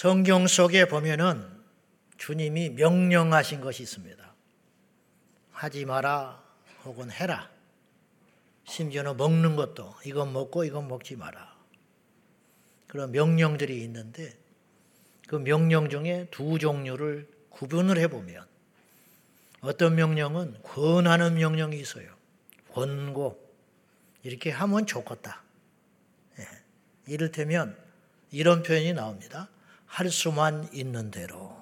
성경 속에 보면은 주님이 명령하신 것이 있습니다. 하지 마라 혹은 해라. 심지어는 먹는 것도 이건 먹고 이건 먹지 마라. 그런 명령들이 있는데 그 명령 중에 두 종류를 구분을 해보면 어떤 명령은 권하는 명령이 있어요. 권고. 이렇게 하면 좋겠다. 예. 이를테면 이런 표현이 나옵니다. 할 수만 있는 대로.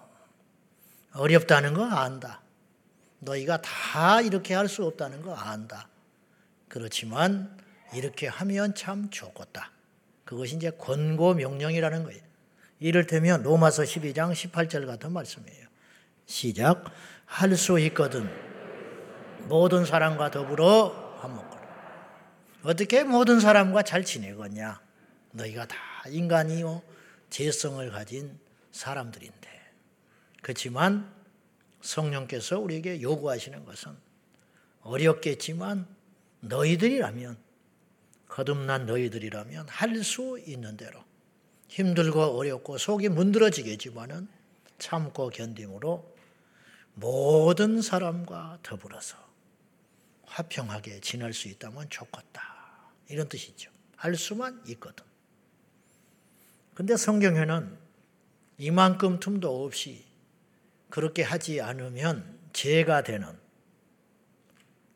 어렵다는 거 안다. 너희가 다 이렇게 할 수 없다는 거 안다. 그렇지만 이렇게 하면 참 좋겠다. 그것이 이제 권고 명령이라는 거예요. 이를테면 로마서 12장 18절 같은 말씀이에요. 시작. 할 수 있거든. 모든 사람과 더불어 밥 먹거라. 어떻게 모든 사람과 잘 지내겠냐? 너희가 다 인간이요. 재성을 가진 사람들인데. 그렇지만 성령께서 우리에게 요구하시는 것은 어렵겠지만 너희들이라면 거듭난 너희들이라면 할 수 있는 대로 힘들고 어렵고 속이 문드러지겠지만은 참고 견딤으로 모든 사람과 더불어서 화평하게 지낼 수 있다면 좋겠다. 이런 뜻이죠. 할 수만 있거든. 근데 성경에는 이만큼 틈도 없이 그렇게 하지 않으면 죄가 되는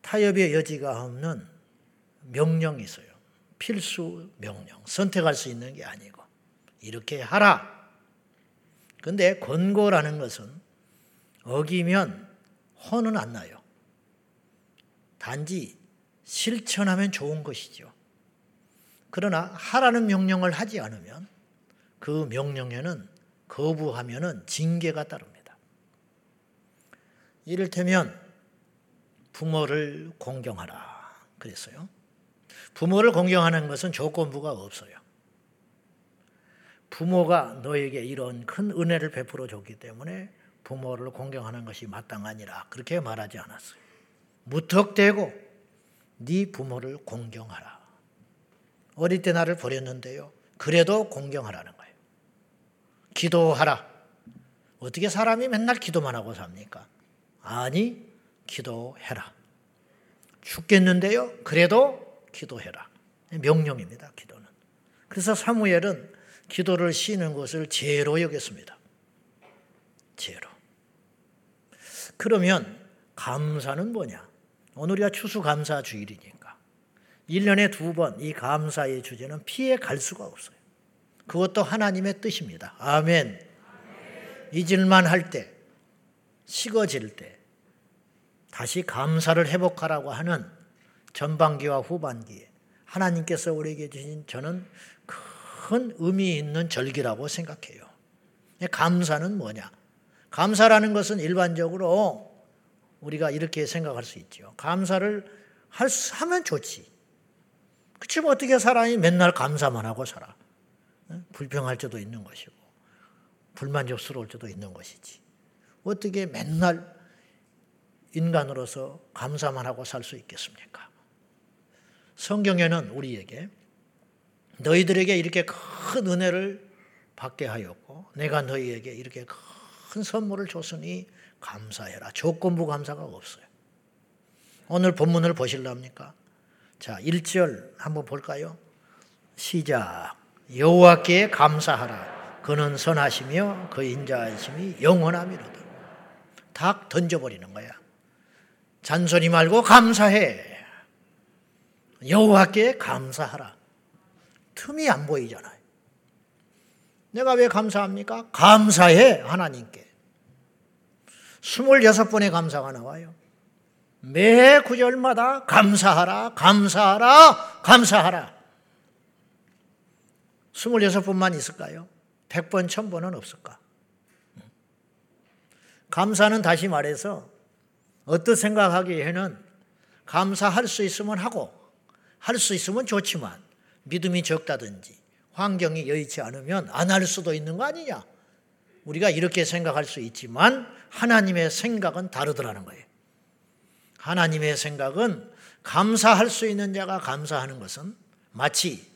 타협의 여지가 없는 명령이 있어요. 필수 명령. 선택할 수 있는 게 아니고. 이렇게 하라. 근데 권고라는 것은 어기면 혼은 안 나요. 단지 실천하면 좋은 것이죠. 그러나 하라는 명령을 하지 않으면 그 명령에는 거부하면은 징계가 따릅니다. 이를테면 부모를 공경하라 그랬어요. 부모를 공경하는 것은 조건부가 없어요. 부모가 너에게 이런 큰 은혜를 베풀어 줬기 때문에 부모를 공경하는 것이 마땅하니라 그렇게 말하지 않았어요. 무턱대고 네 부모를 공경하라. 어릴 때 나를 버렸는데요. 그래도 공경하라는 거예요. 기도하라. 어떻게 사람이 맨날 기도만 하고 삽니까? 아니, 기도해라. 죽겠는데요. 그래도 기도해라. 명령입니다. 기도는. 그래서 사무엘은 기도를 쉬는 것을 죄로 여겼습니다. 죄로. 그러면 감사는 뭐냐? 오늘이야 추수감사 주일이니까. 1년에 두 번 이 감사의 주제는 피해 갈 수가 없어요. 그것도 하나님의 뜻입니다. 아멘. 잊을만 할 때, 식어질 때, 다시 감사를 회복하라고 하는 전반기와 후반기에 하나님께서 우리에게 주신 저는 큰 의미 있는 절기라고 생각해요. 감사는 뭐냐? 감사라는 것은 일반적으로 우리가 이렇게 생각할 수 있죠. 감사를 할 수, 하면 좋지. 그치만 어떻게 사람이 맨날 감사만 하고 살아? 불평할 때도 있는 것이고, 불만족스러울 때도 있는 것이지. 어떻게 맨날 인간으로서 감사만 하고 살 수 있겠습니까? 성경에는 우리에게 너희들에게 이렇게 큰 은혜를 받게 하였고 내가 너희에게 이렇게 큰 선물을 줬으니 감사해라. 조건부 감사가 없어요. 오늘 본문을 보실랍니까? 자, 1절 한번 볼까요? 시작. 여호와께 감사하라. 그는 선하시며 그 인자하심이 영원함이로다. 다 던져버리는 거야. 잔소리 말고 감사해. 여호와께 감사하라. 틈이 안 보이잖아요. 내가 왜 감사합니까? 감사해 하나님께. 26번의 감사가 나와요. 매 구절마다 감사하라, 감사하라, 감사하라. 26번만 있을까요? 100번, 1000번은 없을까? 감사는 다시 말해서 어떻 생각하기에는 감사할 수 있으면 하고 할 수 있으면 좋지만 믿음이 적다든지 환경이 여의치 않으면 안 할 수도 있는 거 아니냐? 우리가 이렇게 생각할 수 있지만 하나님의 생각은 다르더라는 거예요. 하나님의 생각은 감사할 수 있는 자가 감사하는 것은 마치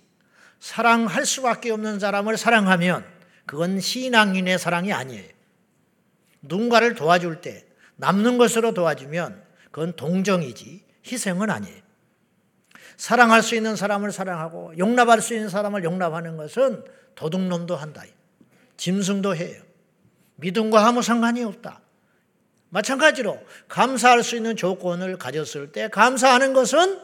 사랑할 수밖에 없는 사람을 사랑하면 그건 신앙인의 사랑이 아니에요. 누군가를 도와줄 때 남는 것으로 도와주면 그건 동정이지 희생은 아니에요. 사랑할 수 있는 사람을 사랑하고 용납할 수 있는 사람을 용납하는 것은 도둑놈도 한다. 짐승도 해요. 믿음과 아무 상관이 없다. 마찬가지로 감사할 수 있는 조건을 가졌을 때 감사하는 것은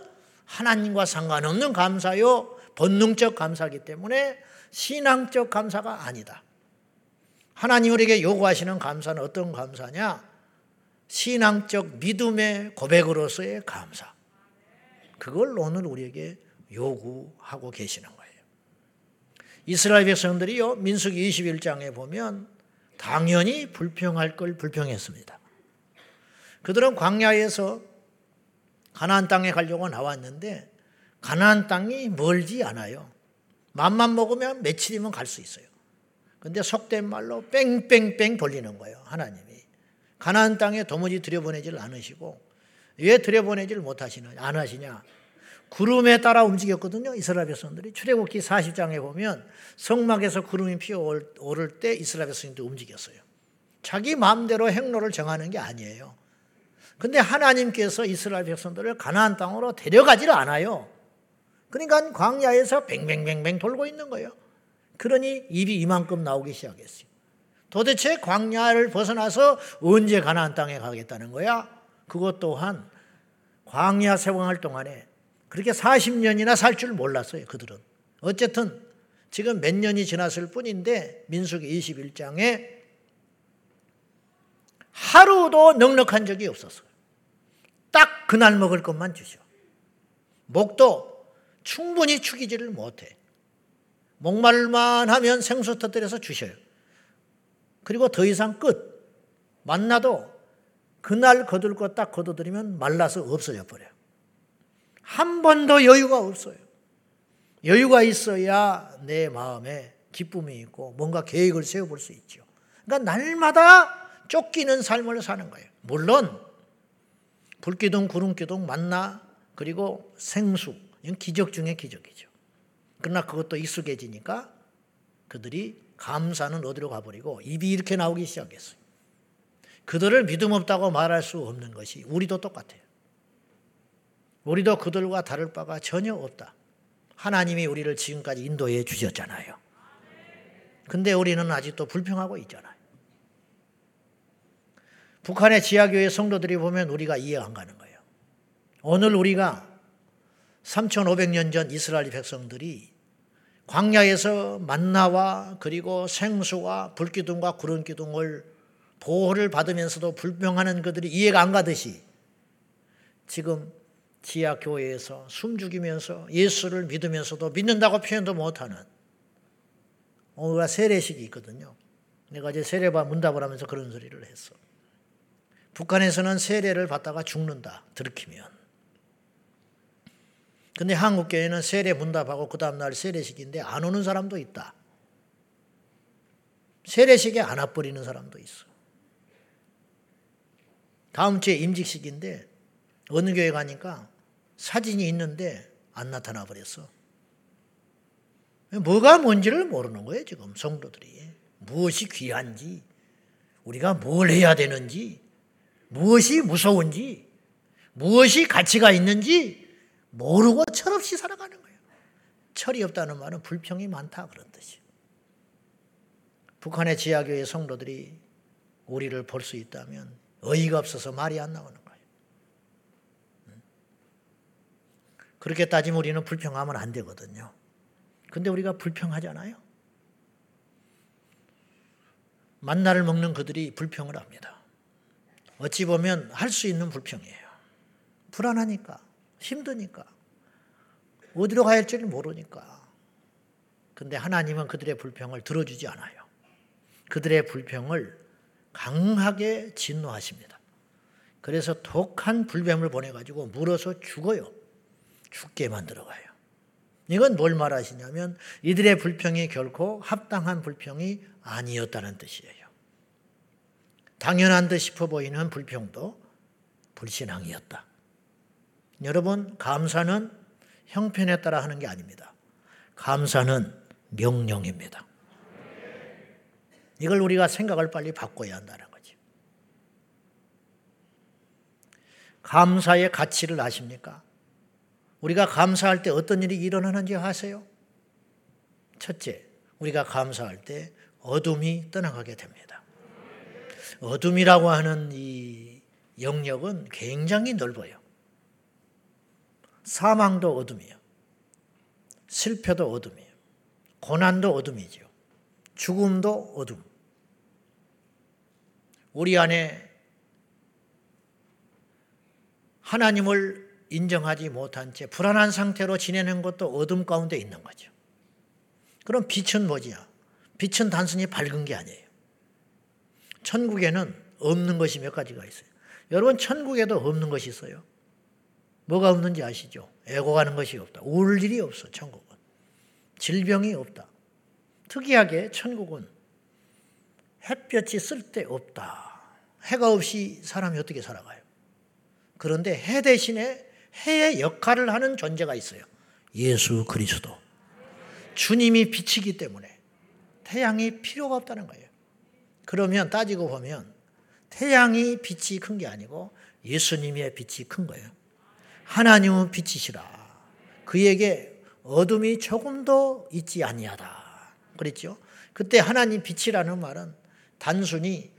하나님과 상관없는 감사요, 본능적 감사이기 때문에 신앙적 감사가 아니다. 하나님 우리에게 요구하시는 감사는 어떤 감사냐? 신앙적 믿음의 고백으로서의 감사. 그걸 오늘 우리에게 요구하고 계시는 거예요. 이스라엘 백성들이요, 민수기 21장에 보면 당연히 불평할 걸 불평했습니다. 그들은 광야에서 가나안 땅에 가려고 나왔는데 가나안 땅이 멀지 않아요. 맘만 먹으면 며칠이면 갈 수 있어요. 근데 속된 말로 뺑뺑뺑 돌리는 거예요. 하나님이. 가나안 땅에 도무지 들여보내질 않으시고 왜 들여보내질 못하시냐? 안 하시냐? 구름에 따라 움직였거든요. 이스라엘 백성들이 출애굽기 40장에 보면 성막에서 구름이 피어 오를 때 이스라엘 백성들이 움직였어요. 자기 마음대로 행로를 정하는 게 아니에요. 근데 하나님께서 이스라엘 백성들을 가나안 땅으로 데려가지를 않아요. 그러니까 광야에서 뱅뱅뱅뱅 돌고 있는 거예요. 그러니 입이 이만큼 나오기 시작했어요. 도대체 광야를 벗어나서 언제 가나안 땅에 가겠다는 거야? 그것 또한 광야 생활 동안에 그렇게 40년이나 살 줄 몰랐어요, 그들은. 어쨌든 지금 몇 년이 지났을 뿐인데 민수기 21장에 하루도 넉넉한 적이 없었어요. 딱 그날 먹을 것만 주셔. 목도 충분히 축이지를 못해. 목말만 하면 생수 터뜨려서 주셔요. 그리고 더 이상 끝. 만나도 그날 거둘 거딱 거둬들이면 말라서 없어져 버려요. 한 번도 여유가 없어요. 여유가 있어야 내 마음에 기쁨이 있고 뭔가 계획을 세워볼 수 있죠. 그러니까 날마다 쫓기는 삶을 사는 거예요. 물론 불기둥, 구름기둥, 만나 그리고 생수 이건 기적 중의 기적이죠. 그러나 그것도 익숙해지니까 그들이 감사는 어디로 가버리고 입이 이렇게 나오기 시작했어요. 그들을 믿음 없다고 말할 수 없는 것이 우리도 똑같아요. 우리도 그들과 다를 바가 전혀 없다. 하나님이 우리를 지금까지 인도해 주셨잖아요. 근데 우리는 아직도 불평하고 있잖아요. 북한의 지하교회 성도들이 보면 우리가 이해 안 가는 거예요. 오늘 우리가 3,500년 전 이스라엘 백성들이 광야에서 만나와 그리고 생수와 불기둥과 구름기둥을 보호를 받으면서도 불평하는 그들이 이해가 안 가듯이 지금 지하 교회에서 숨죽이면서 예수를 믿으면서도 믿는다고 표현도 못하는 오늘가 세례식이 있거든요. 내가 이제 세례반 문답을 하면서 그런 소리를 했어. 북한에서는 세례를 받다가 죽는다. 들키면. 근데 한국 교회는 세례 문답하고 그 다음 날 세례식인데 안 오는 사람도 있다. 세례식에 안 와버리는 사람도 있어. 다음 주에 임직식인데 어느 교회 가니까 사진이 있는데 안 나타나 버렸어. 뭐가 뭔지를 모르는 거예요, 지금 성도들이. 무엇이 귀한지, 우리가 뭘 해야 되는지, 무엇이 무서운지, 무엇이 가치가 있는지 모르고 철없이 살아가는 거예요. 철이 없다는 말은 불평이 많다 그런 뜻이에요. 북한의 지하교회 성도들이 우리를 볼 수 있다면 어이가 없어서 말이 안 나오는 그렇게 따지면 우리는 불평하면 안 되거든요. 근데 우리가 불평하잖아요. 만나를 먹는 그들이 불평을 합니다. 어찌 보면 할 수 있는 불평이에요. 불안하니까, 힘드니까, 어디로 가야 할지를 모르니까. 근데 하나님은 그들의 불평을 들어주지 않아요. 그들의 불평을 강하게 진노하십니다. 그래서 독한 불뱀을 보내가지고 물어서 죽어요. 죽게 만들어가요. 이건 뭘 말하시냐면 이들의 불평이 결코 합당한 불평이 아니었다는 뜻이에요. 당연한 듯 싶어 보이는 불평도 불신앙이었다. 여러분, 감사는 형편에 따라 하는 게 아닙니다. 감사는 명령입니다. 이걸 우리가 생각을 빨리 바꿔야 한다는 거죠. 감사의 가치를 아십니까? 우리가 감사할 때 어떤 일이 일어나는지 아세요? 첫째, 우리가 감사할 때 어둠이 떠나가게 됩니다. 어둠이라고 하는 이 영역은 굉장히 넓어요. 사망도 어둠이요. 실패도 어둠이에요. 고난도 어둠이죠. 죽음도 어둠. 우리 안에 하나님을 인정하지 못한 채 불안한 상태로 지내는 것도 어둠 가운데 있는 거죠. 그럼 빛은 뭐지요? 빛은 단순히 밝은 게 아니에요. 천국에는 없는 것이 몇 가지가 있어요. 여러분, 천국에도 없는 것이 있어요. 뭐가 없는지 아시죠? 애고가는 것이 없다. 울 일이 없어, 천국은. 질병이 없다. 특이하게 천국은 햇볕이 쓸데 없다. 해가 없이 사람이 어떻게 살아가요? 그런데 해 대신에 해의 역할을 하는 존재가 있어요. 예수 그리스도. 주님이 빛이기 때문에 태양이 필요가 없다는 거예요. 그러면 따지고 보면 태양이 빛이 큰 게 아니고 예수님의 빛이 큰 거예요. 하나님은 빛이시라. 그에게 어둠이 조금도 있지 아니하다. 그랬죠? 그때 하나님 빛이라는 말은 단순히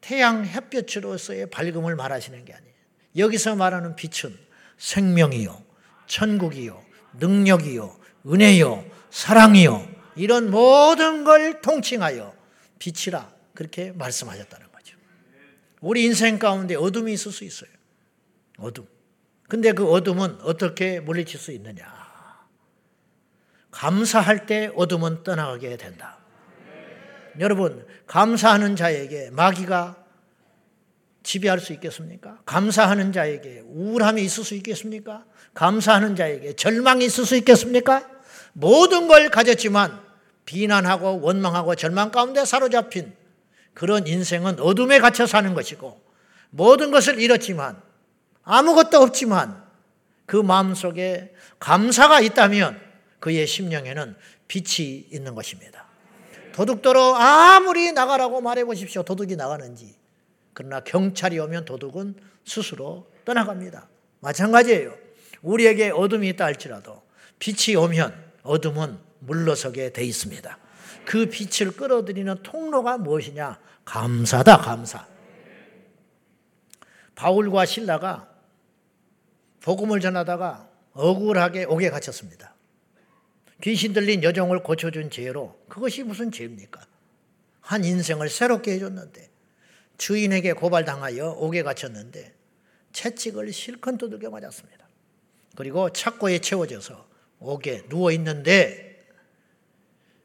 태양 햇볕으로서의 밝음을 말하시는 게 아니에요. 여기서 말하는 빛은 생명이요, 천국이요, 능력이요, 은혜요, 사랑이요, 이런 모든 걸 통칭하여 빛이라 그렇게 말씀하셨다는 거죠. 우리 인생 가운데 어둠이 있을 수 있어요. 어둠. 근데 그 어둠은 어떻게 물리칠 수 있느냐? 감사할 때 어둠은 떠나가게 된다. 여러분, 감사하는 자에게 마귀가 지배할 수 있겠습니까? 감사하는 자에게 우울함이 있을 수 있겠습니까? 감사하는 자에게 절망이 있을 수 있겠습니까? 모든 걸 가졌지만 비난하고 원망하고 절망 가운데 사로잡힌 그런 인생은 어둠에 갇혀 사는 것이고 모든 것을 잃었지만 아무것도 없지만 그 마음속에 감사가 있다면 그의 심령에는 빛이 있는 것입니다. 도둑도로 아무리 나가라고 말해 보십시오. 도둑이 나가는지. 그러나 경찰이 오면 도둑은 스스로 떠나갑니다. 마찬가지예요. 우리에게 어둠이 있다 할지라도 빛이 오면 어둠은 물러서게 돼 있습니다. 그 빛을 끌어들이는 통로가 무엇이냐? 감사다, 감사. 바울과 신라가 복음을 전하다가 억울하게 옥에 갇혔습니다. 귀신 들린 여종을 고쳐준 죄로 그것이 무슨 죄입니까? 한 인생을 새롭게 해줬는데 주인에게 고발당하여 옥에 갇혔는데 채찍을 실컷 두들겨 맞았습니다. 그리고 착고에 채워져서 옥에 누워 있는데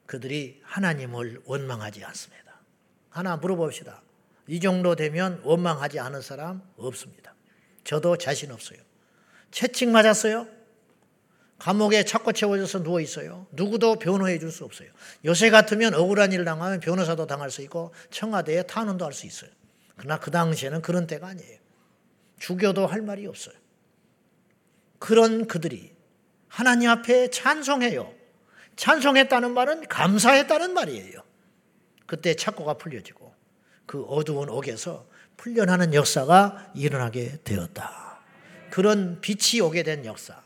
그들이 하나님을 원망하지 않습니다. 하나 물어봅시다. 이 정도 되면 원망하지 않은 사람 없습니다. 저도 자신 없어요. 채찍 맞았어요? 감옥에 찾고 채워져서 누워 있어요. 누구도 변호해 줄 수 없어요. 요새 같으면 억울한 일 당하면 변호사도 당할 수 있고 청와대에 탄원도 할 수 있어요. 그러나 그 당시에는 그런 때가 아니에요. 죽여도 할 말이 없어요. 그런 그들이 하나님 앞에 찬송해요. 찬송했다는 말은 감사했다는 말이에요. 그때 착고가 풀려지고 그 어두운 옥에서 풀려나는 역사가 일어나게 되었다. 그런 빛이 오게 된 역사.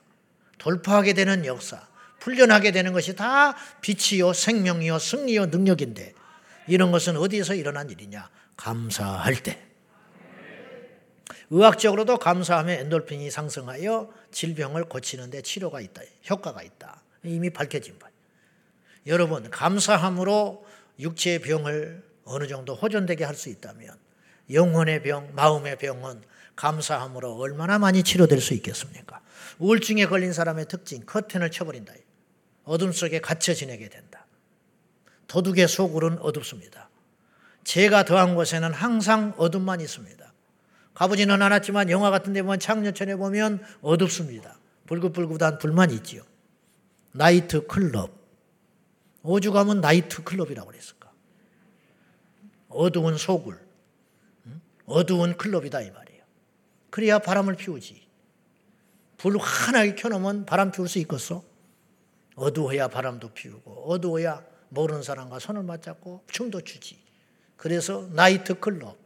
돌파하게 되는 역사, 풀려나게 되는 것이 다 빛이요, 생명이요, 승리요, 능력인데 이런 것은 어디에서 일어난 일이냐? 감사할 때. 의학적으로도 감사하면 엔돌핀이 상승하여 질병을 고치는데 치료가 있다. 효과가 있다. 이미 밝혀진 바. 여러분, 감사함으로 육체의 병을 어느 정도 호전되게 할 수 있다면 영혼의 병, 마음의 병은 감사함으로 얼마나 많이 치료될 수 있겠습니까? 우울증에 걸린 사람의 특징, 커튼을 쳐버린다. 어둠 속에 갇혀 지내게 된다. 도둑의 속으로는 어둡습니다. 죄가 더한 곳에는 항상 어둠만 있습니다. 가보지는 않았지만 영화 같은 데 보면 창녀천에 보면 어둡습니다. 불긋불긋한 불만 있지요. 나이트 클럽. 오죽하면 나이트 클럽이라고 그랬을까. 어두운 소굴. 어두운 클럽이다 이 말이에요. 그래야 바람을 피우지. 불 환하게 켜놓으면 바람 피울 수 있겠어? 어두워야 바람도 피우고 어두워야 모르는 사람과 손을 맞잡고 춤도 추지. 그래서 나이트 클럽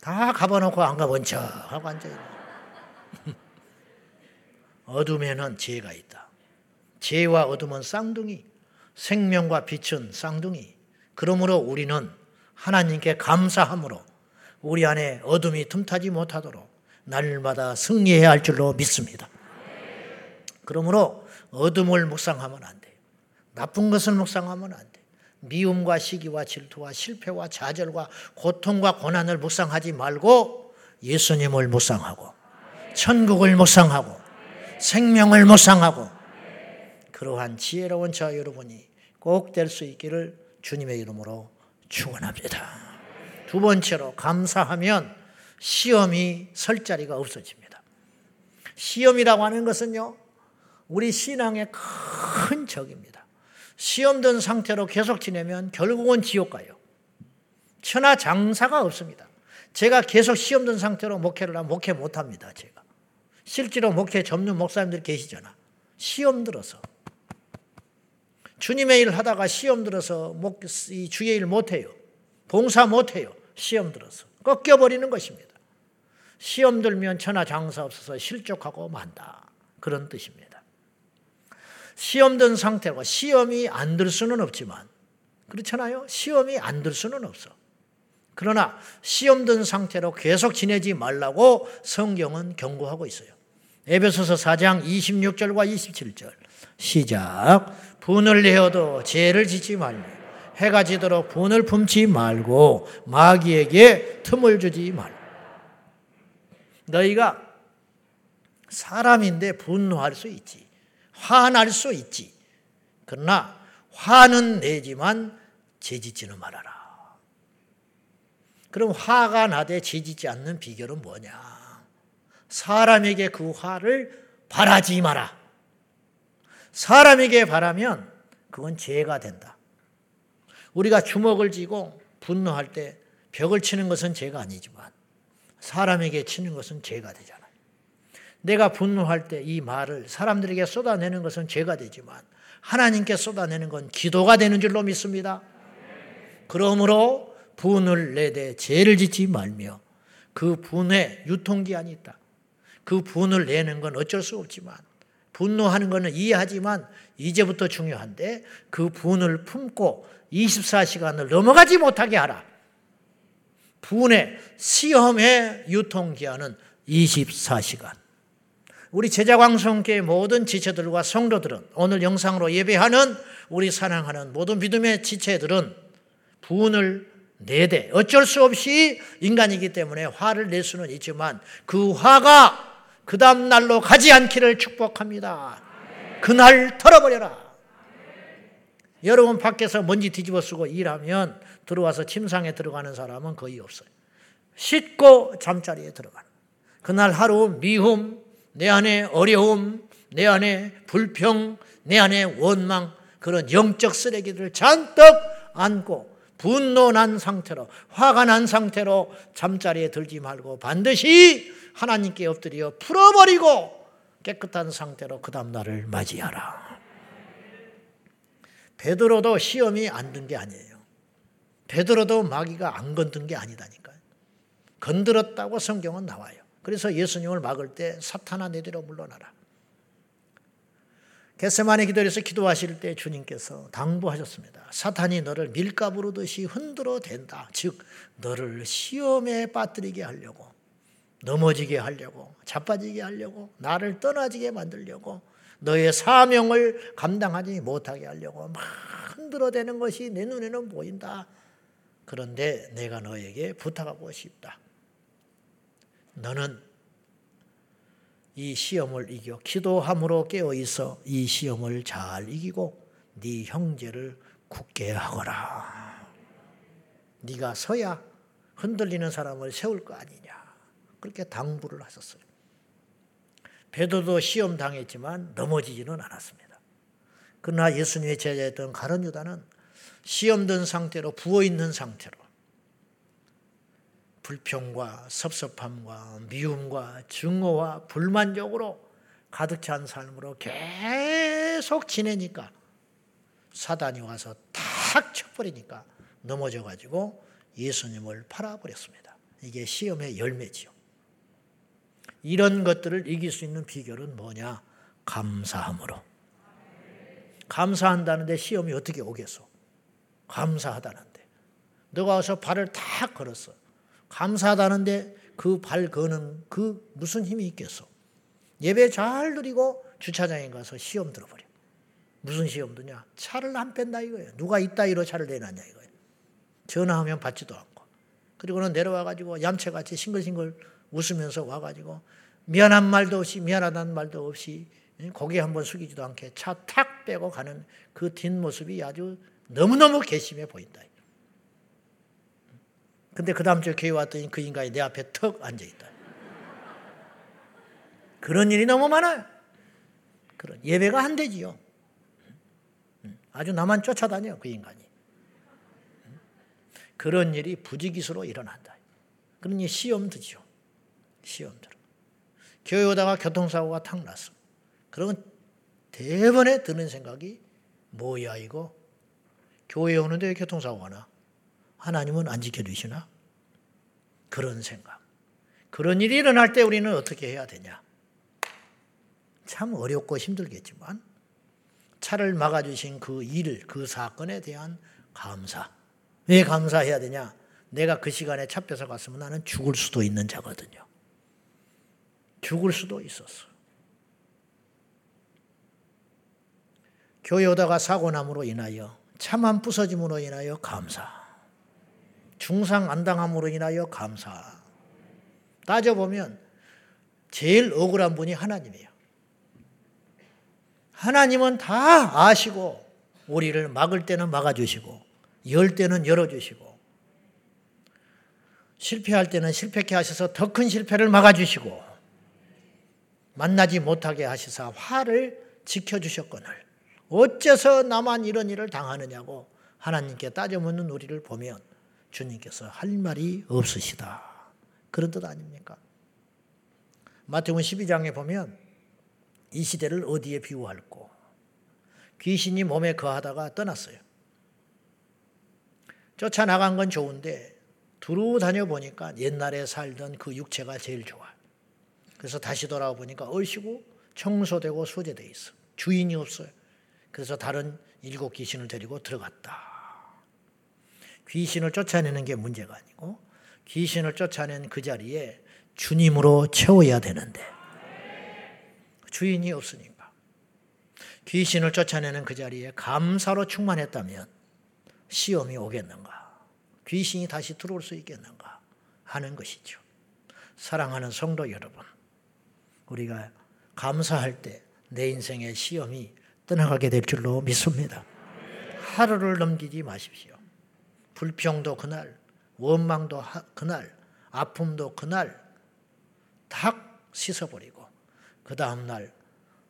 다 가봐놓고 안 가본 척 하고 앉아있는 어둠에는 죄가 있다. 죄와 어둠은 쌍둥이, 생명과 빛은 쌍둥이. 그러므로 우리는 하나님께 감사함으로 우리 안에 어둠이 틈타지 못하도록 날마다 승리해야 할 줄로 믿습니다. 그러므로 어둠을 묵상하면 안 돼요. 나쁜 것을 묵상하면 안 돼요. 미움과 시기와 질투와 실패와 좌절과 고통과 고난을 묵상하지 말고 예수님을 묵상하고 천국을 묵상하고 생명을 묵상하고 그러한 지혜로운 저 여러분이 꼭 될 수 있기를 주님의 이름으로 축원합니다. 두 번째로 감사하면 시험이 설 자리가 없어집니다. 시험이라고 하는 것은요, 우리 신앙의 큰 적입니다. 시험 든 상태로 계속 지내면 결국은 지옥 가요. 천하 장사가 없습니다. 제가 계속 시험 든 상태로 목회를 하면 목회 못 합니다, 제가. 실제로 목회 접는 목사님들 계시잖아. 시험 들어서. 주님의 일 하다가 시험 들어서 목, 이 주의 일 못해요. 봉사 못해요. 시험 들어서 꺾여버리는 것입니다. 시험 들면 천하 장사 없어서 실족하고 만다. 그런 뜻입니다. 시험 든 상태고 시험이 안 들 수는 없지만 그렇잖아요. 시험이 안 들 수는 없어. 그러나 시험 든 상태로 계속 지내지 말라고 성경은 경고하고 있어요. 에베소서 4장 26절과 27절 시작 분을 내어도 죄를 짓지 말며 해가 지도록 분을 품지 말고 마귀에게 틈을 주지 말고 너희가 사람인데 분노할 수 있지. 화날 수 있지. 그러나 화는 내지만 죄짓지는 말아라. 그럼 화가 나되 죄짓지 않는 비결은 뭐냐? 사람에게 그 화를 바라지 마라. 사람에게 바라면 그건 죄가 된다. 우리가 주먹을 쥐고 분노할 때 벽을 치는 것은 죄가 아니지만 사람에게 치는 것은 죄가 되잖아요. 내가 분노할 때 이 말을 사람들에게 쏟아내는 것은 죄가 되지만 하나님께 쏟아내는 건 기도가 되는 줄로 믿습니다. 그러므로 분을 내되 죄를 짓지 말며 그 분에 유통기한이 있다. 그 분을 내는 건 어쩔 수 없지만 분노하는 것은 이해하지만 이제부터 중요한데 그 분을 품고 24시간을 넘어가지 못하게 하라. 분의 시험의 유통기한은 24시간. 우리 제자광성교회 모든 지체들과 성도들은 오늘 영상으로 예배하는 우리 사랑하는 모든 믿음의 지체들은 분을 내대 어쩔 수 없이 인간이기 때문에 화를 낼 수는 있지만 그 화가 그 다음 날로 가지 않기를 축복합니다. 그날 털어버려라. 여러분 밖에서 먼지 뒤집어 쓰고 일하면 들어와서 침상에 들어가는 사람은 거의 없어요. 씻고 잠자리에 들어가는. 그날 하루 미움, 내 안에 어려움, 내 안에 불평, 내 안에 원망, 그런 영적 쓰레기들을 잔뜩 안고 분노 난 상태로, 화가 난 상태로 잠자리에 들지 말고 반드시 하나님께 엎드려 풀어버리고 깨끗한 상태로 그 다음 날을 맞이하라. 베드로도 시험이 안 든 게 아니에요. 베드로도 마귀가 안 건든 게 아니다니까요. 건드렸다고 성경은 나와요. 그래서 예수님을 막을 때 사탄아 내대로 물러나라. 겟세만의 기도에서 기도하실 때 주님께서 당부하셨습니다. 사탄이 너를 밀가부르듯이 흔들어 댄다. 즉 너를 시험에 빠뜨리게 하려고 넘어지게 하려고 자빠지게 하려고 나를 떠나지게 만들려고 너의 사명을 감당하지 못하게 하려고 막 흔들어대는 것이 내 눈에는 보인다. 그런데 내가 너에게 부탁하고 싶다. 너는 이 시험을 이겨 기도함으로 깨어 있어 이 시험을 잘 이기고 네 형제를 굳게 하거라. 네가 서야 흔들리는 사람을 세울 거 아니냐. 그렇게 당부를 하셨어요. 베드로도 시험 당했지만 넘어지지는 않았습니다. 그러나 예수님의 제자였던 가론 유다는 시험 든 상태로 부어 있는 상태로 불평과 섭섭함과 미움과 증오와 불만족으로 가득 찬 삶으로 계속 지내니까 사단이 와서 탁 쳐버리니까 넘어져 가지고 예수님을 팔아버렸습니다. 이게 시험의 열매지요. 이런 것들을 이길 수 있는 비결은 뭐냐? 감사함으로. 감사한다는데 시험이 어떻게 오겠어? 감사하다는데. 너가 와서 발을 탁 걸었어. 감사하다는데 그 발 거는 그 무슨 힘이 있겠어? 예배 잘 드리고 주차장에 가서 시험 들어버려. 무슨 시험 드냐? 차를 안 뺀다 이거예요. 누가 이따위로 차를 내놨냐 이거예요. 전화하면 받지도 않고. 그리고는 내려와가지고 얌체같이 싱글싱글 웃으면서 와가지고 미안한 말도 없이 미안하다는 말도 없이 고개 한번 숙이지도 않게 차 탁 빼고 가는 그 뒷모습이 아주 너무너무 괘씸해 보인다. 근데 그 다음 주에 교회 왔더니 그 인간이 내 앞에 턱 앉아있다. 그런 일이 너무 많아요. 그런 예배가 안 되지요. 아주 나만 쫓아다녀 그 인간이. 그런 일이 부지기수로 일어난다. 그러니 시험 드죠. 시험 들어. 교회 오다가 교통사고가 탁 났어. 그러면 대번에 드는 생각이 뭐야 이거? 교회 오는데 왜 교통사고가 나? 하나님은 안 지켜주시나? 그런 생각. 그런 일이 일어날 때 우리는 어떻게 해야 되냐? 참 어렵고 힘들겠지만 차를 막아주신 그 일, 그 사건에 대한 감사. 왜 감사해야 되냐? 내가 그 시간에 차 뺏어 갔으면 나는 죽을 수도 있는 자거든요. 죽을 수도 있었어. 교회 오다가 사고 남으로 인하여 차만 부서짐으로 인하여 감사. 중상 안 당함으로 인하여 감사. 따져보면 제일 억울한 분이 하나님이에요. 하나님은 다 아시고 우리를 막을 때는 막아주시고 열 때는 열어주시고 실패할 때는 실패케 하셔서 더 큰 실패를 막아주시고 만나지 못하게 하시사 화를 지켜주셨거늘 어째서 나만 이런 일을 당하느냐고 하나님께 따져 묻는 우리를 보면 주님께서 할 말이 없으시다. 그런 뜻 아닙니까? 마태복음 12장에 보면 이 시대를 어디에 비유할고 귀신이 몸에 거하다가 떠났어요. 쫓아나간 건 좋은데 두루 다녀 보니까 옛날에 살던 그 육체가 제일 좋아. 그래서 다시 돌아와 보니까 얼씨고 청소되고 소재돼 있어. 주인이 없어요. 그래서 다른 일곱 귀신을 데리고 들어갔다. 귀신을 쫓아내는 게 문제가 아니고 귀신을 쫓아낸 그 자리에 주님으로 채워야 되는데 주인이 없으니까 귀신을 쫓아내는 그 자리에 감사로 충만했다면 시험이 오겠는가? 귀신이 다시 들어올 수 있겠는가? 하는 것이죠. 사랑하는 성도 여러분, 우리가 감사할 때 내 인생의 시험이 떠나가게 될 줄로 믿습니다. 하루를 넘기지 마십시오. 불평도 그날, 원망도 그날, 아픔도 그날 탁 씻어버리고 그 다음날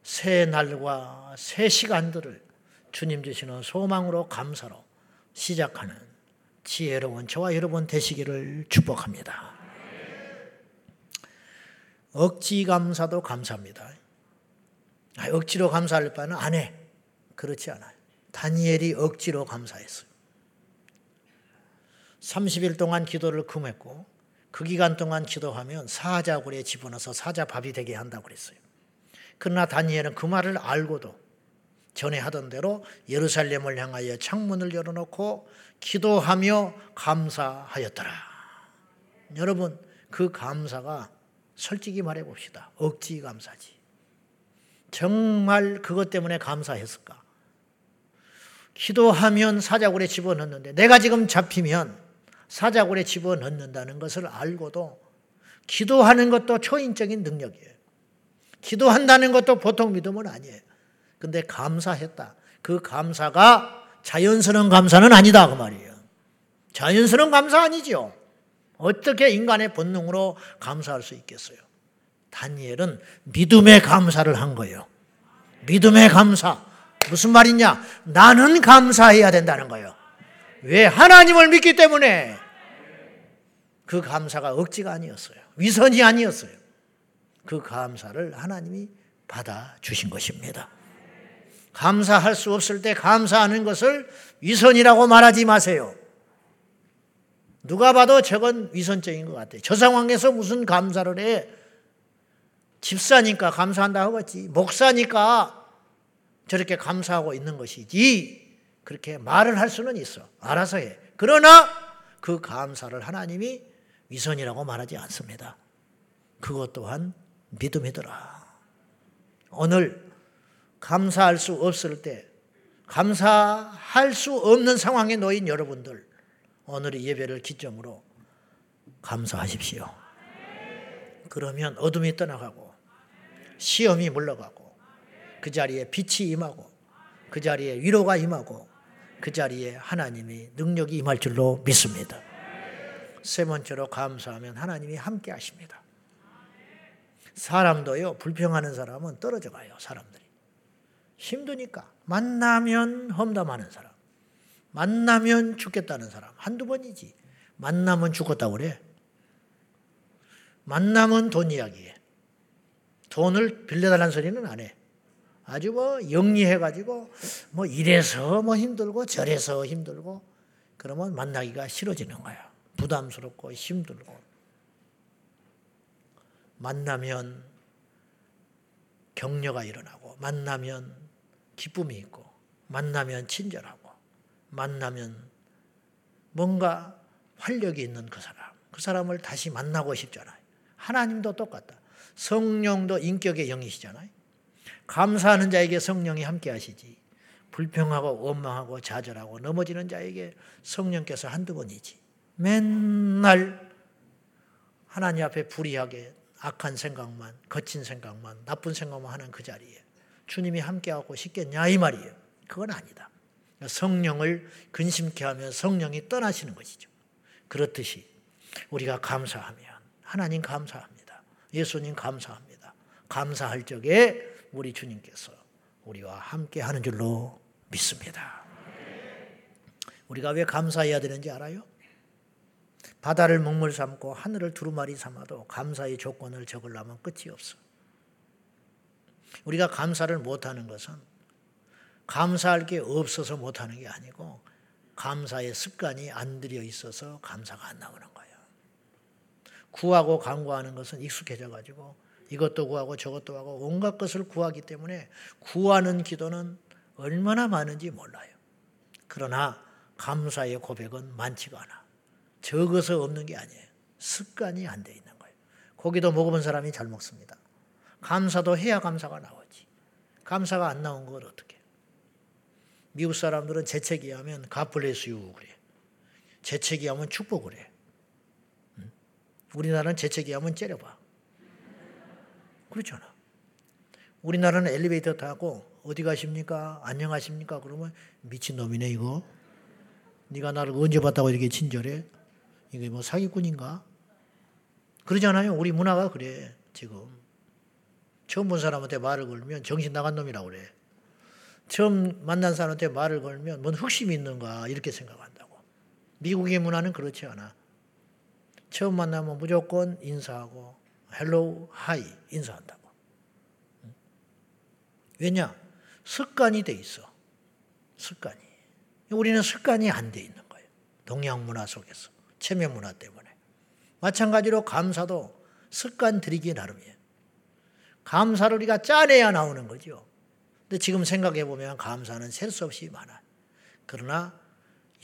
새 날과 새 시간들을 주님 주시는 소망으로 감사로 시작하는 지혜로운 저와 여러분 되시기를 축복합니다. 억지 감사도 감사합니다. 아, 억지로 감사할 바는 안 해. 그렇지 않아요. 다니엘이 억지로 감사했어요. 30일 동안 기도를 금했고 그 기간 동안 기도하면 사자굴에 집어넣어서 사자밥이 되게 한다고 그랬어요. 그러나 다니엘은 그 말을 알고도 전에 하던 대로 예루살렘을 향하여 창문을 열어놓고 기도하며 감사하였더라. 여러분, 그 감사가 솔직히 말해 봅시다. 억지 감사지. 정말 그것 때문에 감사했을까? 기도하면 사자굴에 집어넣는데 내가 지금 잡히면 사자굴에 집어넣는다는 것을 알고도 기도하는 것도 초인적인 능력이에요. 기도한다는 것도 보통 믿음은 아니에요. 근데 감사했다. 그 감사가 자연스러운 감사는 아니다 그 말이에요. 자연스러운 감사 아니죠. 어떻게 인간의 본능으로 감사할 수 있겠어요? 다니엘은 믿음의 감사를 한 거예요. 믿음의 감사. 무슨 말이냐? 나는 감사해야 된다는 거예요. 왜? 하나님을 믿기 때문에 그 감사가 억지가 아니었어요. 위선이 아니었어요. 그 감사를 하나님이 받아 주신 것입니다. 감사할 수 없을 때 감사하는 것을 위선이라고 말하지 마세요. 누가 봐도 저건 위선적인 것 같아요. 저 상황에서 무슨 감사를 해? 집사니까 감사한다 하겠지. 목사니까 저렇게 감사하고 있는 것이지. 그렇게 말을 할 수는 있어. 알아서 해. 그러나 그 감사를 하나님이 위선이라고 말하지 않습니다. 그것 또한 믿음이더라. 오늘 감사할 수 없을 때, 감사할 수 없는 상황에 놓인 여러분들, 오늘의 예배를 기점으로 감사하십시오. 그러면 어둠이 떠나가고, 시험이 물러가고, 그 자리에 빛이 임하고, 그 자리에 위로가 임하고, 그 자리에 하나님의 능력이 임할 줄로 믿습니다. 세 번째로 감사하면 하나님이 함께 하십니다. 사람도요, 불평하는 사람은 떨어져 가요, 사람들이. 힘드니까. 만나면 험담하는 사람. 만나면 죽겠다는 사람. 한두 번이지. 만나면 죽었다고 그래. 만나면 돈 이야기해. 돈을 빌려달라는 소리는 안 해. 아주 뭐 영리해가지고 뭐 이래서 뭐 힘들고 저래서 힘들고 그러면 만나기가 싫어지는 거야. 부담스럽고 힘들고. 만나면 격려가 일어나고, 만나면 기쁨이 있고, 만나면 친절하고, 만나면 뭔가 활력이 있는 그 사람, 그 사람을 다시 만나고 싶잖아요. 하나님도 똑같다. 성령도 인격의 영이시잖아요. 감사하는 자에게 성령이 함께 하시지. 불평하고 원망하고 좌절하고 넘어지는 자에게 성령께서 한두 번이지. 맨날 하나님 앞에 불의하게 악한 생각만, 거친 생각만, 나쁜 생각만 하는 그 자리에 주님이 함께하고 싶겠냐 이 말이에요. 그건 아니다. 성령을 근심케 하면 성령이 떠나시는 것이죠. 그렇듯이 우리가 감사하면 하나님 감사합니다. 예수님 감사합니다. 감사할 적에 우리 주님께서 우리와 함께 하는 줄로 믿습니다. 우리가 왜 감사해야 되는지 알아요? 바다를 먹물 삼고 하늘을 두루마리 삼아도 감사의 조건을 적으려면 끝이 없어. 우리가 감사를 못하는 것은 감사할 게 없어서 못하는 게 아니고 감사의 습관이 안 들여 있어서 감사가 안 나오는 거예요. 구하고 간구하는 것은 익숙해져 가지고 이것도 구하고 저것도 하고 온갖 것을 구하기 때문에 구하는 기도는 얼마나 많은지 몰라요. 그러나 감사의 고백은 많지가 않아. 적어서 없는 게 아니에요. 습관이 안 돼 있는 거예요. 고기도 먹어본 사람이 잘 먹습니다. 감사도 해야 감사가 나오지. 감사가 안 나온 걸 어떻게? 미국 사람들은 재채기 하면 가플레스유 그래. 재채기 하면 축복을 해. 우리나라는 재채기 하면 째려봐. 그렇잖아. 우리나라는 엘리베이터 타고 어디 가십니까? 안녕하십니까? 그러면 미친놈이네 이거. 네가 나를 언제 봤다고 이렇게 친절해? 이게 뭐 사기꾼인가? 그러잖아요. 우리 문화가 그래 지금. 처음 본 사람한테 말을 걸면 정신 나간 놈이라고 그래. 처음 만난 사람한테 말을 걸면 뭔 흑심이 있는가 이렇게 생각한다고. 미국의 문화는 그렇지 않아. 처음 만나면 무조건 인사하고 hello hi 인사한다고. 왜냐? 습관이 돼 있어. 습관이. 우리는 습관이 안 돼 있는 거예요. 동양 문화 속에서. 체면 문화 때문에. 마찬가지로 감사도 습관 들이기 나름이에요. 감사를 우리가 짜내야 나오는 거죠. 근데 지금 생각해 보면 감사는 셀 수 없이 많아. 그러나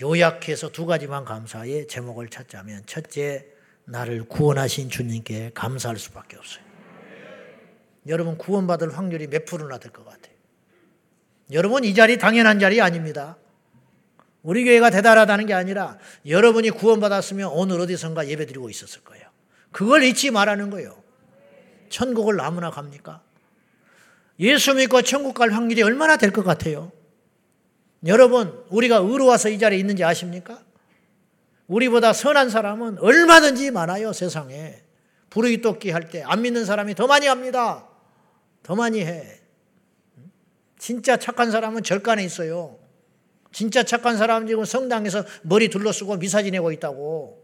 요약해서 두 가지만 감사의 제목을 찾자면 첫째, 나를 구원하신 주님께 감사할 수밖에 없어요. 여러분 구원받을 확률이 몇 프로나 될 것 같아요. 여러분 이 자리 당연한 자리 아닙니다. 우리 교회가 대단하다는 게 아니라 여러분이 구원받았으면 오늘 어디선가 예배드리고 있었을 거예요. 그걸 잊지 말라는 거예요. 천국을 아무나 갑니까? 예수 믿고 천국 갈 확률이 얼마나 될 것 같아요? 여러분, 우리가 의로와서 이 자리에 있는지 아십니까? 우리보다 선한 사람은 얼마든지 많아요, 세상에. 부르기 똑기 할 때 안 믿는 사람이 더 많이 합니다. 더 많이 해. 진짜 착한 사람은 절간에 있어요. 진짜 착한 사람 지금 성당에서 머리 둘러쓰고 미사 지내고 있다고.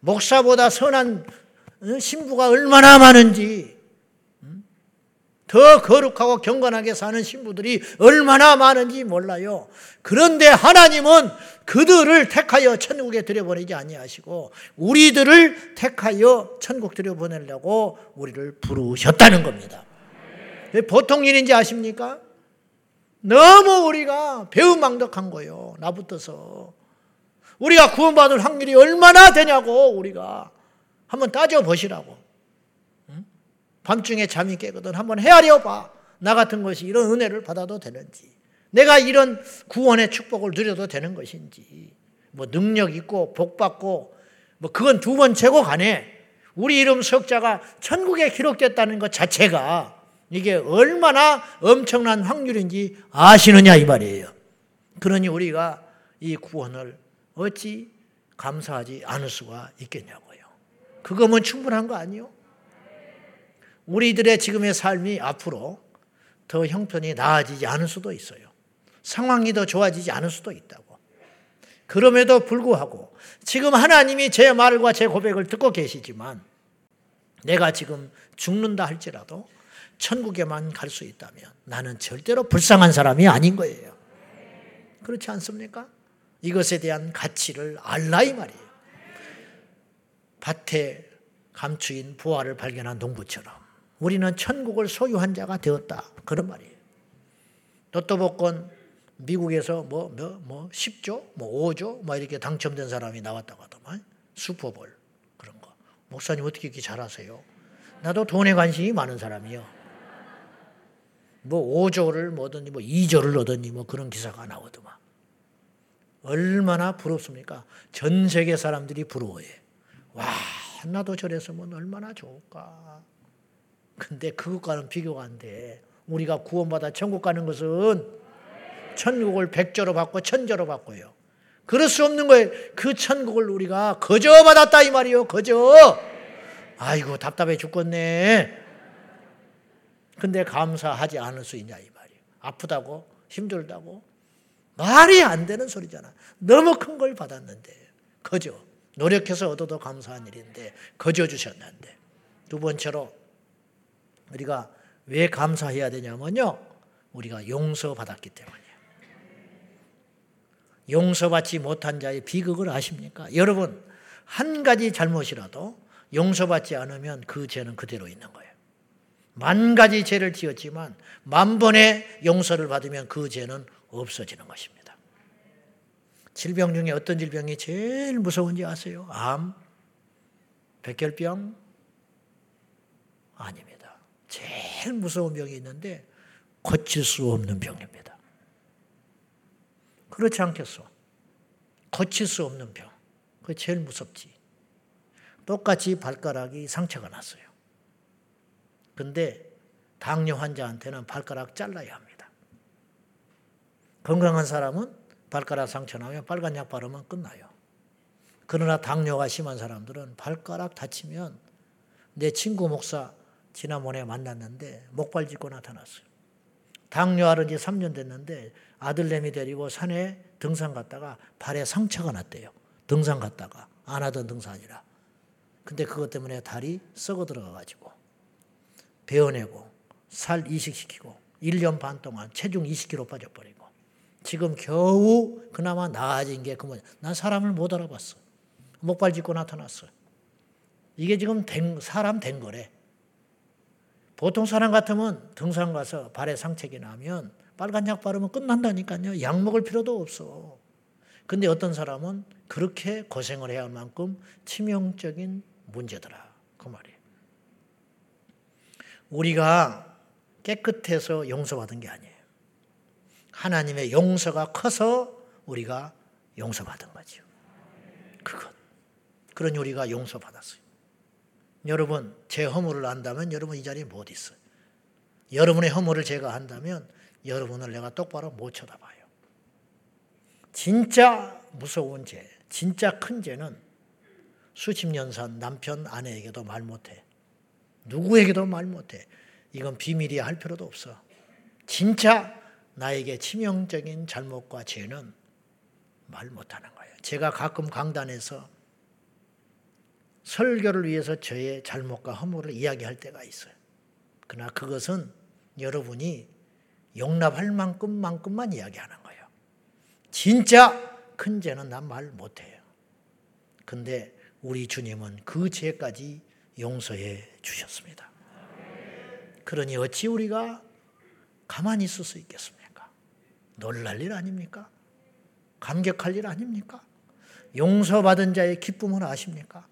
목사보다 선한 신부가 얼마나 많은지 더 거룩하고 경건하게 사는 신부들이 얼마나 많은지 몰라요. 그런데 하나님은 그들을 택하여 천국에 들여보내지 아니하시고 우리들을 택하여 천국 들여보내려고 우리를 부르셨다는 겁니다. 보통 일인지 아십니까? 너무 우리가 배은망덕한 거예요. 나부터서. 우리가 구원받을 확률이 얼마나 되냐고 우리가 한번 따져보시라고. 밤중에 잠이 깨거든 한번 헤아려 봐. 나 같은 것이 이런 은혜를 받아도 되는지. 내가 이런 구원의 축복을 누려도 되는 것인지. 뭐 능력 있고 복 받고 뭐 그건 두 번째고 간에 우리 이름 석자가 천국에 기록됐다는 것 자체가 이게 얼마나 엄청난 확률인지 아시느냐 이 말이에요. 그러니 우리가 이 구원을 어찌 감사하지 않을 수가 있겠냐고요. 그거면 충분한 거 아니요? 우리들의 지금의 삶이 앞으로 더 형편이 나아지지 않을 수도 있어요. 상황이 더 좋아지지 않을 수도 있다고. 그럼에도 불구하고 지금 하나님이 제 말과 제 고백을 듣고 계시지만 내가 지금 죽는다 할지라도 천국에만 갈 수 있다면 나는 절대로 불쌍한 사람이 아닌 거예요. 그렇지 않습니까? 이것에 대한 가치를 알라 이 말이에요. 밭에 감추인 부활을 발견한 농부처럼 우리는 천국을 소유한 자가 되었다. 그런 말이에요. 로또 복권 미국에서 뭐, 뭐, 뭐 10조, 뭐 5조, 뭐 이렇게 당첨된 사람이 나왔다고 하더만. 슈퍼볼. 그런 거. 목사님 어떻게 이렇게 잘하세요? 나도 돈에 관심이 많은 사람이요. 뭐 5조를 뭐든지 뭐 2조를 얻었니 뭐 그런 기사가 나오더만. 얼마나 부럽습니까? 전 세계 사람들이 부러워해. 와, 나도 저랬으면 얼마나 좋을까. 근데 그것과는 비교가 안 돼. 우리가 구원받아 천국 가는 것은 천국을 백조로 받고 천조로 받고요. 그럴 수 없는 거예요. 그 천국을 우리가 거저 받았다 이 말이요. 거저. 아이고 답답해 죽겠네. 근데 감사하지 않을 수 있냐 이 말이에요. 아프다고 힘들다고 말이 안 되는 소리잖아. 너무 큰 걸 받았는데 거저 노력해서 얻어도 감사한 일인데 거저 주셨는데 두 번째로 우리가 왜 감사해야 되냐면요. 우리가 용서받았기 때문이에요. 용서받지 못한 자의 비극을 아십니까? 여러분, 한 가지 잘못이라도 용서받지 않으면 그 죄는 그대로 있는 거예요. 만 가지 죄를 지었지만 만 번의 용서를 받으면 그 죄는 없어지는 것입니다. 질병 중에 어떤 질병이 제일 무서운지 아세요? 암? 백혈병? 아닙니다. 제일 무서운 병이 있는데 고칠 수 없는 병입니다. 그렇지 않겠어? 고칠 수 없는 병. 그게 제일 무섭지. 똑같이 발가락이 상처가 났어요. 근데 당뇨 환자한테는 발가락 잘라야 합니다. 건강한 사람은 발가락 상처 나면 빨간 약 바르면 끝나요. 그러나 당뇨가 심한 사람들은 발가락 다치면 내 친구 목사 지난번에 만났는데 목발 짚고 나타났어요. 당뇨 앓은 지 3년 됐는데 아들내미 데리고 산에 등산 갔다가 발에 상처가 났대요. 등산 갔다가 안 하던 등산이라. 근데 그것 때문에 다리 썩어 들어가가지고 베어내고 살 이식시키고 1년 반 동안 체중 20kg 빠져버리고 지금 겨우 그나마 나아진 게그 뭐냐. 난 사람을 못 알아봤어. 목발 짚고 나타났어. 이게 지금 된, 사람 된 거래. 보통 사람 같으면 등산 가서 발에 상처가 나면 빨간 약 바르면 끝난다니까요. 약 먹을 필요도 없어. 근데 어떤 사람은 그렇게 고생을 해야 할 만큼 치명적인 문제더라. 그 말이에요. 우리가 깨끗해서 용서받은 게 아니에요. 하나님의 용서가 커서 우리가 용서받은 거죠. 그것. 그러니 우리가 용서받았어요. 여러분 제 허물을 안다면 여러분 이 자리에 못 있어요. 여러분의 허물을 제가 한다면 여러분을 내가 똑바로 못 쳐다봐요. 진짜 무서운 죄, 진짜 큰 죄는 수십 년 산 남편, 아내에게도 말 못해. 누구에게도 말 못해. 이건 비밀이야 할 필요도 없어. 진짜 나에게 치명적인 잘못과 죄는 말 못하는 거예요. 제가 가끔 강단에서 설교를 위해서 저의 잘못과 허물을 이야기할 때가 있어요. 그러나 그것은 여러분이 용납할 만큼만큼만 이야기하는 거예요. 진짜 큰 죄는 난 말 못해요. 근데 우리 주님은 그 죄까지 용서해 주셨습니다. 그러니 어찌 우리가 가만히 있을 수 있겠습니까? 놀랄 일 아닙니까? 감격할 일 아닙니까? 용서받은 자의 기쁨을 아십니까?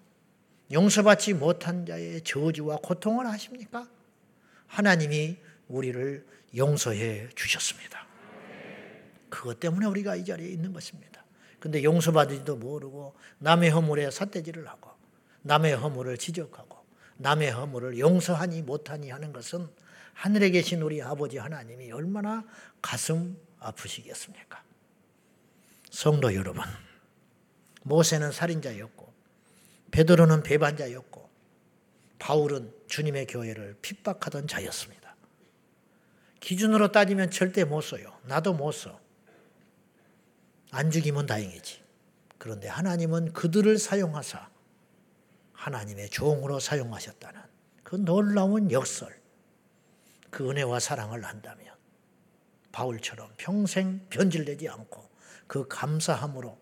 용서받지 못한 자의 저주와 고통을 아십니까? 하나님이 우리를 용서해 주셨습니다. 그것 때문에 우리가 이 자리에 있는 것입니다. 근데 용서받지도 모르고 남의 허물에 삿대질을 하고 남의 허물을 지적하고 남의 허물을 용서하니 못하니 하는 것은 하늘에 계신 우리 아버지 하나님이 얼마나 가슴 아프시겠습니까? 성도 여러분, 모세는 살인자였고 베드로는 배반자였고 바울은 주님의 교회를 핍박하던 자였습니다. 기준으로 따지면 절대 못 써요. 나도 못 써. 안 죽이면 다행이지. 그런데 하나님은 그들을 사용하사 하나님의 종으로 사용하셨다는 그 놀라운 역설, 그 은혜와 사랑을 한다면 바울처럼 평생 변질되지 않고 그 감사함으로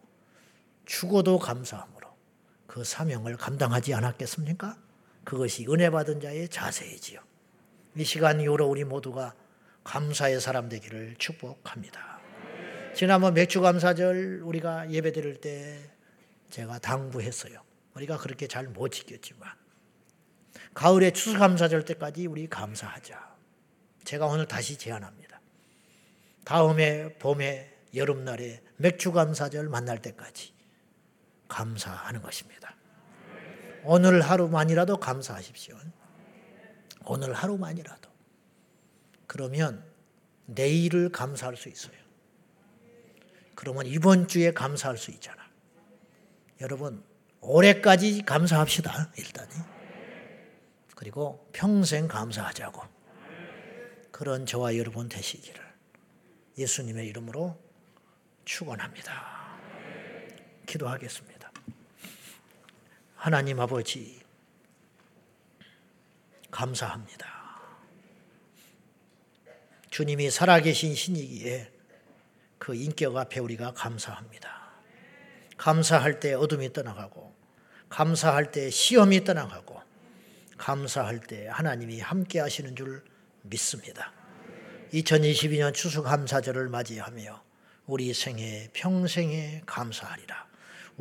죽어도 감사함으로 그 사명을 감당하지 않았겠습니까? 그것이 은혜 받은 자의 자세이지요. 이 시간 이후로 우리 모두가 감사의 사람 되기를 축복합니다. 지난번 맥주 감사절 우리가 예배 드릴 때 제가 당부했어요. 우리가 그렇게 잘 못 지켰지만 가을에 추수감사절 때까지 우리 감사하자. 제가 오늘 다시 제안합니다. 다음에 봄에 여름날에 맥주감사절 만날 때까지 감사하는 것입니다. 오늘 하루만이라도 감사하십시오. 오늘 하루만이라도. 그러면 내일을 감사할 수 있어요. 그러면 이번 주에 감사할 수 있잖아. 여러분, 올해까지 감사합시다. 일단. 그리고 평생 감사하자고. 그런 저와 여러분 되시기를 예수님의 이름으로 축원합니다. 기도하겠습니다. 하나님 아버지 감사합니다. 주님이 살아계신 신이기에 그 인격 앞에 우리가 감사합니다. 감사할 때 어둠이 떠나가고 감사할 때 시험이 떠나가고 감사할 때 하나님이 함께 하시는 줄 믿습니다. 2022년 추수감사절을 맞이하며 우리 생애 평생에 감사하리라.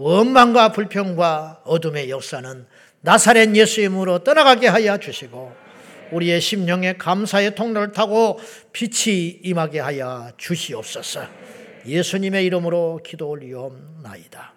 원망과 불평과 어둠의 역사는 나사렛 예수님으로 떠나가게 하여 주시고 우리의 심령에 감사의 통로를 타고 빛이 임하게 하여 주시옵소서. 예수님의 이름으로 기도 올리옵나이다.